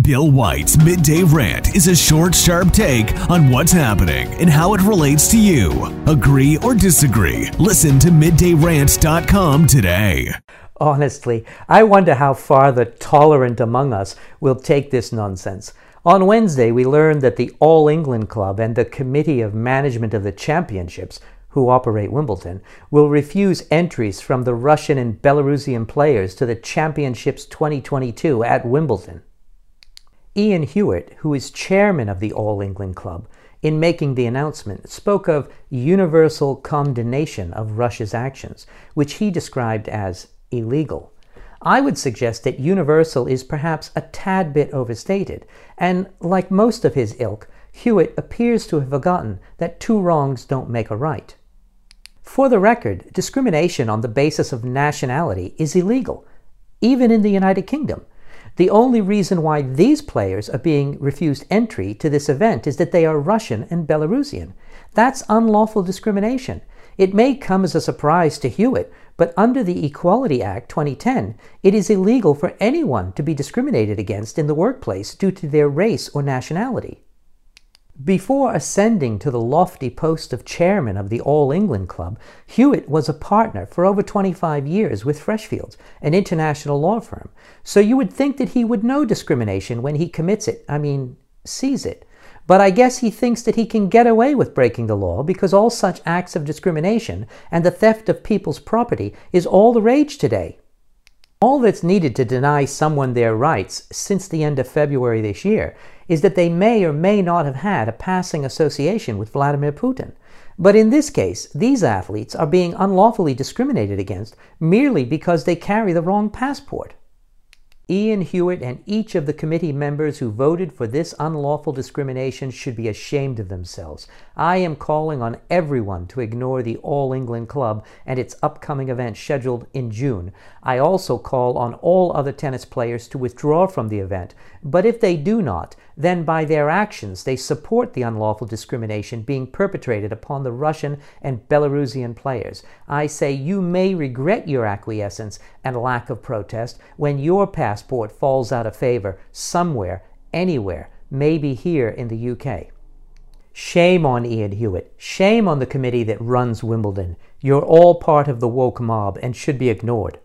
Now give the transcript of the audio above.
Bill White's Midday Rant is a short, sharp take on what's happening and how it relates to you. Agree or disagree? Listen to middayrant.com today. Honestly, I wonder how far the tolerant among us will take this nonsense. On Wednesday, we learned that the All England Club and the Committee of Management of the Championships, who operate Wimbledon, will refuse entries from the Russian and Belarusian players to the Championships 2022 at Wimbledon. Ian Hewitt, who is chairman of the All England Club, in making the announcement, spoke of universal condemnation of Russia's actions, which he described as illegal. I would suggest that universal is perhaps a tad bit overstated, and like most of his ilk, Hewitt appears to have forgotten that two wrongs don't make a right. For the record, discrimination on the basis of nationality is illegal, even in the United Kingdom. The only reason why these players are being refused entry to this event is that they are Russian and Belarusian. That's unlawful discrimination. It may come as a surprise to Hewitt, but under the Equality Act 2010, it is illegal for anyone to be discriminated against in the workplace due to their race or nationality. Before ascending to the lofty post of chairman of the All England Club, Hewitt was a partner for over 25 years with Freshfields, an international law firm. So you would think that he would know discrimination when he commits it, I mean, sees it. But I guess he thinks that he can get away with breaking the law because all such acts of discrimination and the theft of people's property is all the rage today. All that's needed to deny someone their rights since the end of February this year is that they may or may not have had a passing association with Vladimir Putin. But in this case, these athletes are being unlawfully discriminated against merely because they carry the wrong passport. Ian Hewitt and each of the committee members who voted for this unlawful discrimination should be ashamed of themselves. I am calling on everyone to ignore the All England Club and its upcoming event scheduled in June. I also call on all other tennis players to withdraw from the event. But if they do not, then by their actions they support the unlawful discrimination being perpetrated upon the Russian and Belarusian players. I say you may regret your acquiescence and lack of protest when your passport falls out of favor somewhere, anywhere, maybe here in the UK. Shame on Ian Hewitt. Shame on the committee that runs Wimbledon. You're all part of the woke mob and should be ignored.